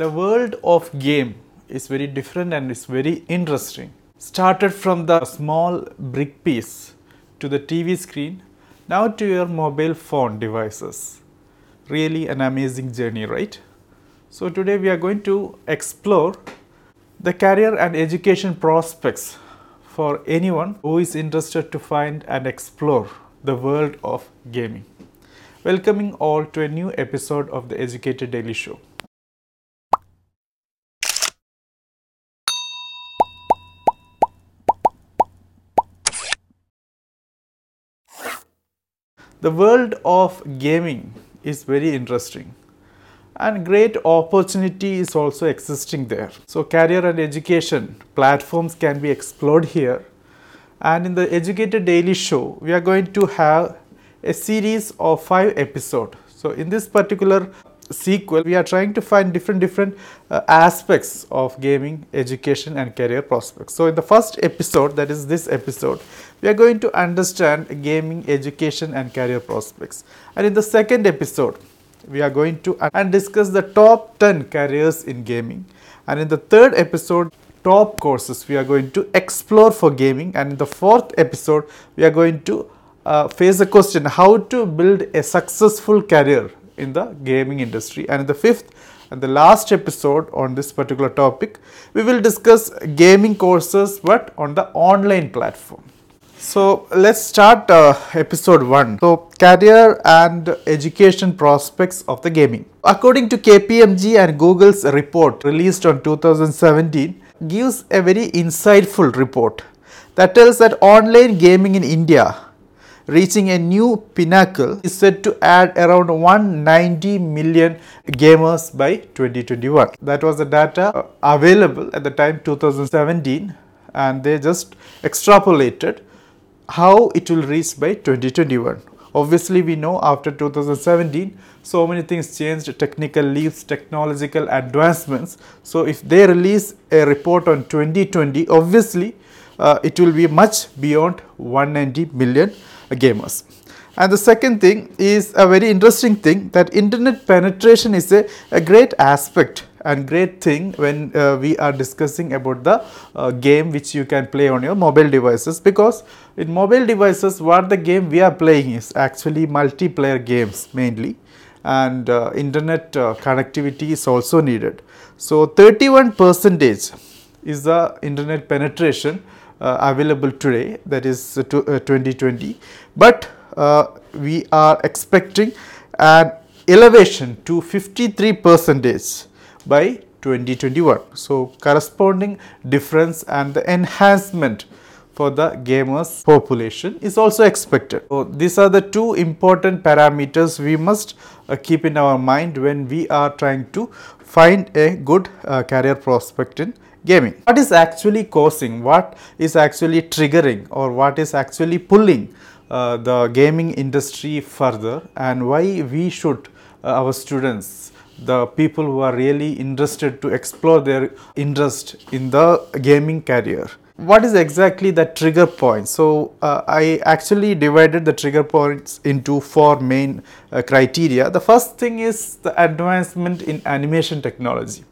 the world of game is very different and it's very interesting. Started from the small brick piece to the TV screen, now to your mobile phone devices. Really an amazing journey, right? So today we are going to explore the career and education prospects for anyone who is interested to find and explore the world of gaming. Welcoming all to a new episode of the EduCater Daily Show. The world of gaming is very interesting and great opportunity is also existing there. So career and education platforms can be explored here and in the EduCater Daily Show we are going to have a series of five episodes. So in this particular sequel we are trying to find different different uh, aspects of gaming education and career prospects. So in the first episode that is this episode we are going to understand gaming education and career prospects. And in the second episode we are going to and discuss the top 10 careers in gaming. And in the third episode top courses we are going to explore for gaming. And in the fourth episode we are going to uh, face a question how to build a successful career in the gaming industry. And in the fifth and the last episode on this particular topic, we will discuss gaming courses but on the online platform. So let's start uh, episode 1. So career and education prospects of the gaming. According to KPMG and Google's report released on 2017 gives a very insightful report that tells that online gaming in India reaching a new pinnacle is said to add around 190 million gamers by 2021. That was the data uh, available at the time 2017 and they just extrapolated how it will reach by 2021. Obviously, we know after 2017, so many things changed, technical leaps, technological advancements. So, if they release a report on 2020, obviously, uh, it will be much beyond 190 million gamers. And the second thing is a very interesting thing that internet penetration is a, a great aspect and great thing when uh, we are discussing about the uh, game which you can play on your mobile devices because in mobile devices what the game we are playing is actually multiplayer games mainly and uh, internet uh, connectivity is also needed. So 31 percentage is the internet penetration available today that is uh, 2020 but uh, we are expecting an elevation to 53 percentage by 2021. So, corresponding difference and the enhancement for the gamers population is also expected. So, these are the two important parameters we must uh, keep in our mind when we are trying to find a good uh, career prospect in gaming. What is actually causing, what is actually triggering? Or what is actually pulling uh, the gaming industry further? And why we should uh, our students the people who are really interested to explore their interest in the gaming career. What is exactly the trigger point? So uh, i actually divided the trigger points into four main uh, criteria. The first thing is the advancement in animation technology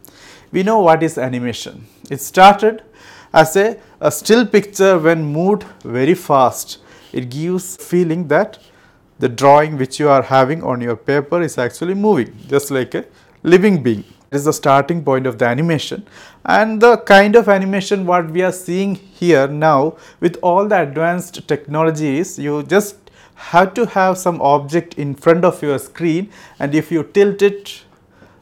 we know what is animation. It started as a, a still picture when moved very fast. It gives feeling that the drawing which you are having on your paper is actually moving just like a living being. It is the starting point of the animation and the kind of animation what we are seeing here now with all the advanced technologies you just have to have some object in front of your screen and if you tilt it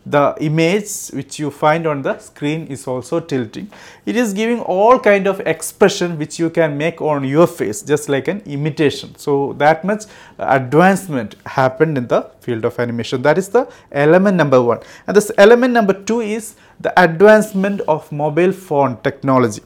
the image which you find on the screen is also tilting. It is giving all kind of expression which you can make on your face just like an imitation. So, that much advancement happened in the field of animation that is the element number 1 and this element number 2 is the advancement of mobile phone technology.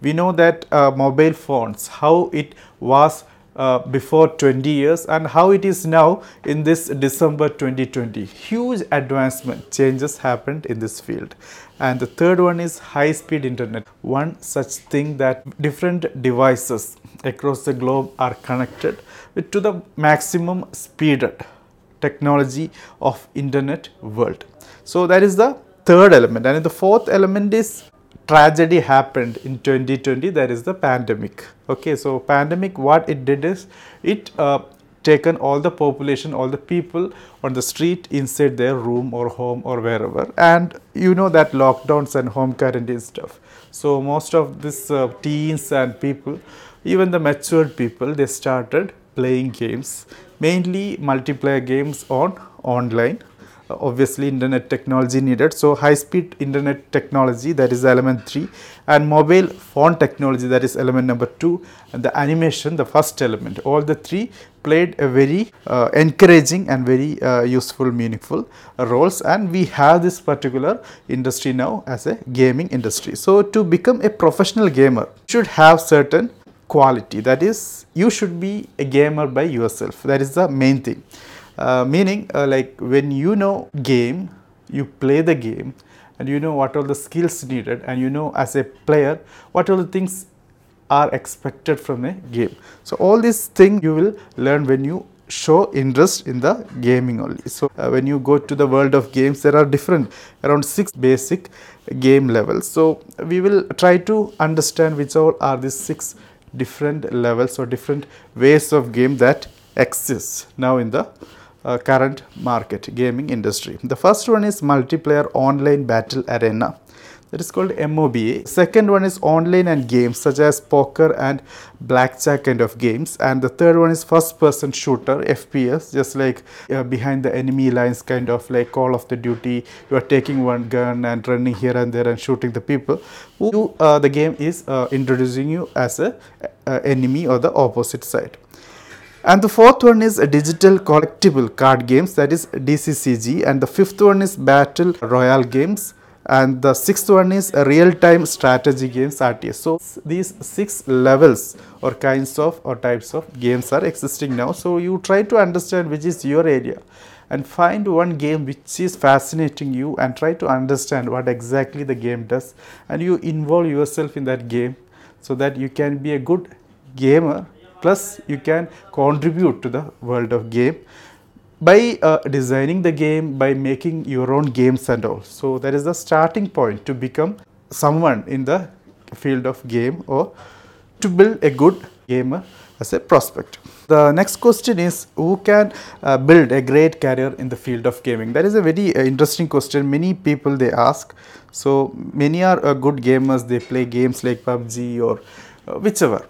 We know that uh, mobile phones how it was uh, before 20 years and how it is now in this December 2020. Huge advancement changes happened in this field. And the third one is high speed internet. One such thing that different devices across the globe are connected to the maximum speed technology of internet world. So that is the third element and the fourth element is tragedy happened in 2020 that is the pandemic. Okay so pandemic what it did is it uh, taken all the population all the people on the street inside their room or home or wherever and you know that lockdowns and home quarantine stuff. So most of this uh, teens and people even the matured people they started playing games mainly multiplayer games on online obviously internet technology needed. So, high speed internet technology that is element 3 and mobile phone technology that is element number 2 and the animation the first element. All the three played a very uh, encouraging and very uh, useful meaningful roles. And we have this particular industry now as a gaming industry. So, to become a professional gamer you should have certain quality. That is you should be a gamer by yourself. That is the main thing uh, meaning uh, like when you know game you play the game and you know what are the skills needed and you know as a player what are the things are expected from a game. So all these things you will learn when you show interest in the gaming only. So uh, when you go to the world of games there are different around six basic game levels. So we will try to understand which all are these six different levels or different ways of game that exists now in the uh, current market gaming industry. The first one is multiplayer online battle arena that is called MOBA. Second one is online and games such as poker and blackjack kind of games. And the third one is first person shooter FPS just like uh, behind the enemy lines kind of like Call of the Duty. You are taking one gun and running here and there and shooting the people. Who uh, the game is uh, introducing you as a uh, enemy or the opposite side. And the fourth one is a digital collectible card games that is DCCG and the fifth one is battle royale games and the sixth one is a real-time strategy games RTS. So these six levels or kinds of or types of games are existing now. So you try to understand which is your area and find one game which is fascinating you and try to understand what exactly the game does and you involve yourself in that game so that you can be a good gamer plus you can contribute to the world of game by uh, designing the game by making your own games and all. So that is the starting point to become someone in the field of game or to build a good gamer as a prospect. The next question is who can uh, build a great career in the field of gaming? That is a very uh, interesting question. Many people they ask. So many are uh, good gamers. They play games like pubg or uh, whichever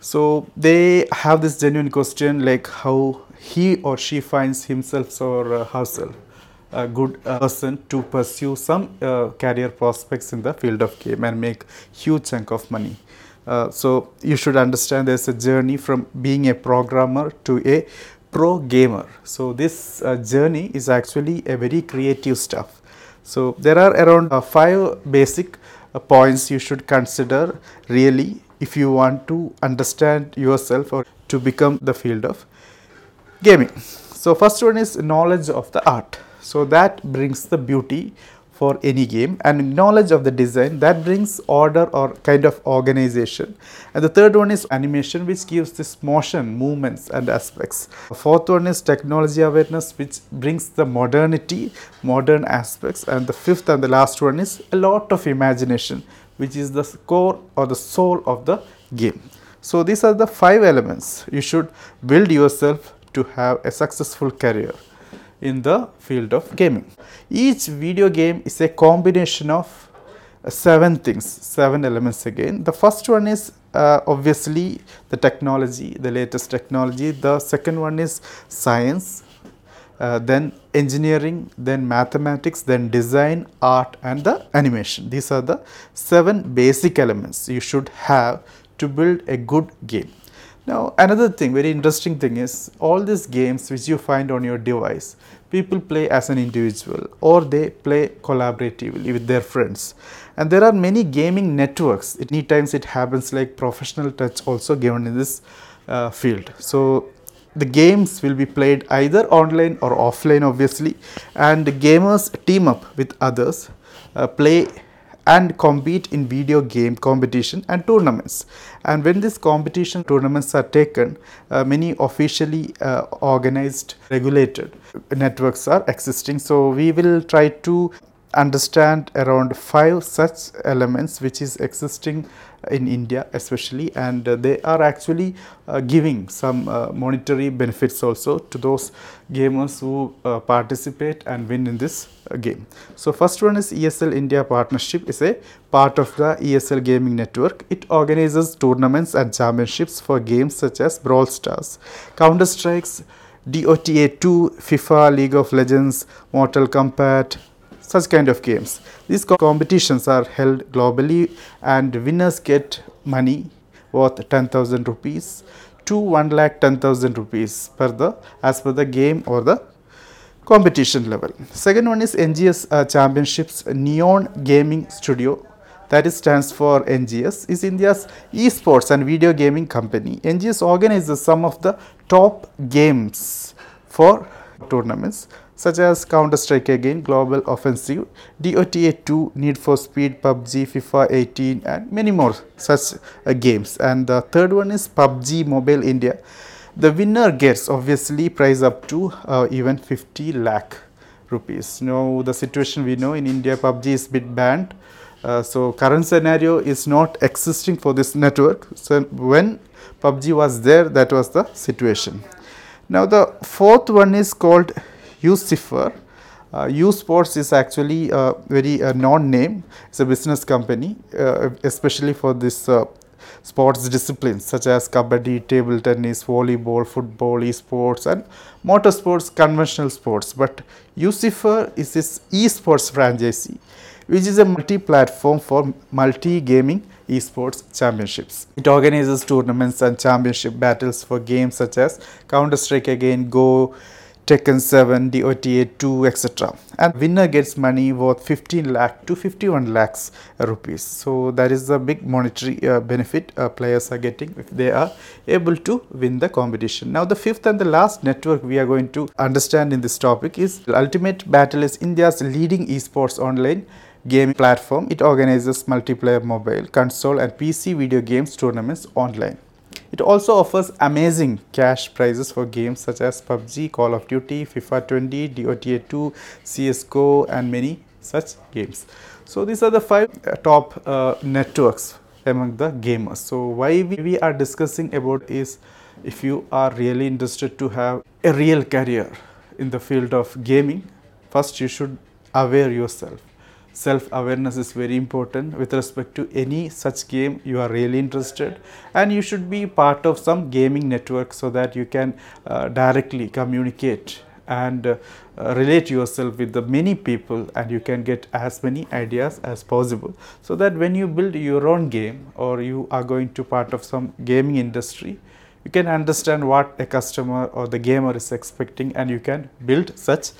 so they have this genuine question like how he or she finds himself or uh, herself a good uh, person to pursue some uh, career prospects in the field of game and make huge chunk of money. Uh, so you should understand there's a journey from being a programmer to a pro gamer. So this uh, journey is actually a very creative stuff. So there are around uh, five basic points you should consider really if you want to understand yourself or to become the field of gaming. So, first one is knowledge of the art. So, that brings the beauty for any game and knowledge of the design that brings order or kind of organization. And the third one is animation which gives this motion, movements and aspects. The fourth one is technology awareness which brings the modernity, modern aspects and the fifth and the last one is a lot of imagination which is the core or the soul of the game. So, these are the five elements you should build yourself to have a successful career in the field of gaming. Each video game is a combination of uh, seven things, seven elements again. The first one is uh, obviously the technology, the latest technology. The second one is science, uh, then engineering, then mathematics, then design, art and the animation. These are the seven basic elements you should have to build a good game. Now another thing very interesting thing is all these games which you find on your device people play as an individual or they play collaboratively with their friends and there are many gaming networks many times it happens like professional touch also given in this uh, field. So the games will be played either online or offline obviously. And gamers team up with others uh, play and compete in video game competition and tournaments. And when these competition tournaments are taken uh, many officially uh, organized regulated networks are existing. So we will try to understand around five such elements which is existing in India especially and uh, they are actually uh, giving some uh, monetary benefits also to those gamers who uh, participate and win in this uh, game. So first one is ESL India partnership is a part of the ESL gaming network. It organizes tournaments and championships for games such as Brawl Stars, Counter Strikes, DOTA 2, FIFA, League of Legends, Mortal Kombat, such kind of games. These competitions are held globally and winners get money worth 10,000 rupees to 1 lakh 10,000 rupees per the as per the game or the competition level. Second one is NGS uh, Championships Neon Gaming Studio that is stands for NGS is India's esports and video gaming company. NGS organizes some of the top games for tournaments such as Counter Strike again, Global Offensive, DOTA 2, Need for Speed, PUBG, FIFA 18 and many more such uh, games. And the third one is PUBG Mobile India. The winner gets obviously prize up to uh, even 50 lakh rupees. Now the situation we know in India PUBG is bit banned. Uh, so current scenario is not existing for this network. So when PUBG was there that was the situation. Now the fourth one is called UCypher. Uh, U Sports is actually a very uh, known name. It's a business company, uh, especially for this uh, sports disciplines such as kabaddi, table tennis, volleyball, football, esports, and motorsports, conventional sports. But UCypher is this esports franchisee, which is a multi-platform for multi-gaming esports championships. It organizes tournaments and championship battles for games such as Counter Strike again, Go, Tekken 7, DOTA 2, etc. And winner gets money worth 15 lakh to 51 lakhs rupees. So that is the big monetary uh, benefit uh, players are getting if they are able to win the competition. Now the fifth and the last network we are going to understand in this topic is Ultimate Battle is India's leading esports online gaming platform. It organizes multiplayer mobile, console and PC video games tournaments online. It also offers amazing cash prizes for games such as PUBG, Call of Duty, FIFA 20, DOTA 2, CSGO and many such games. So these are the five uh, top uh, networks among the gamers. So why we, we are discussing about is if you are really interested to have a real career in the field of gaming, first you should aware yourself self awareness is very important with respect to any such game you are really interested. And you should be part of some gaming network so that you can uh, directly communicate and uh, relate yourself with the many people and you can get as many ideas as possible. So that when you build your own game or you are going to part of some gaming industry you can understand what a customer or the gamer is expecting and you can build such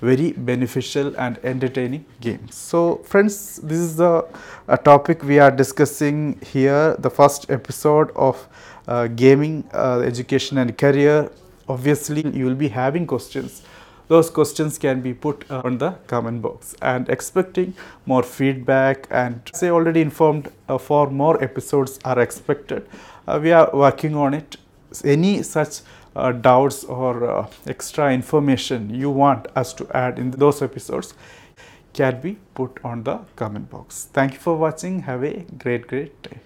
very beneficial and entertaining games. So friends, this is the a topic we are discussing here, the first episode of uh, gaming uh, education and career. Obviously, you will be having questions. Those questions can be put uh, on the comment box and expecting more feedback and say already informed uh, for more episodes are expected. Uh, we are working on it. Any such uh, doubts or uh, extra information you want us to add in those episodes can be put on the comment box. Thank you for watching. Have a great, great day.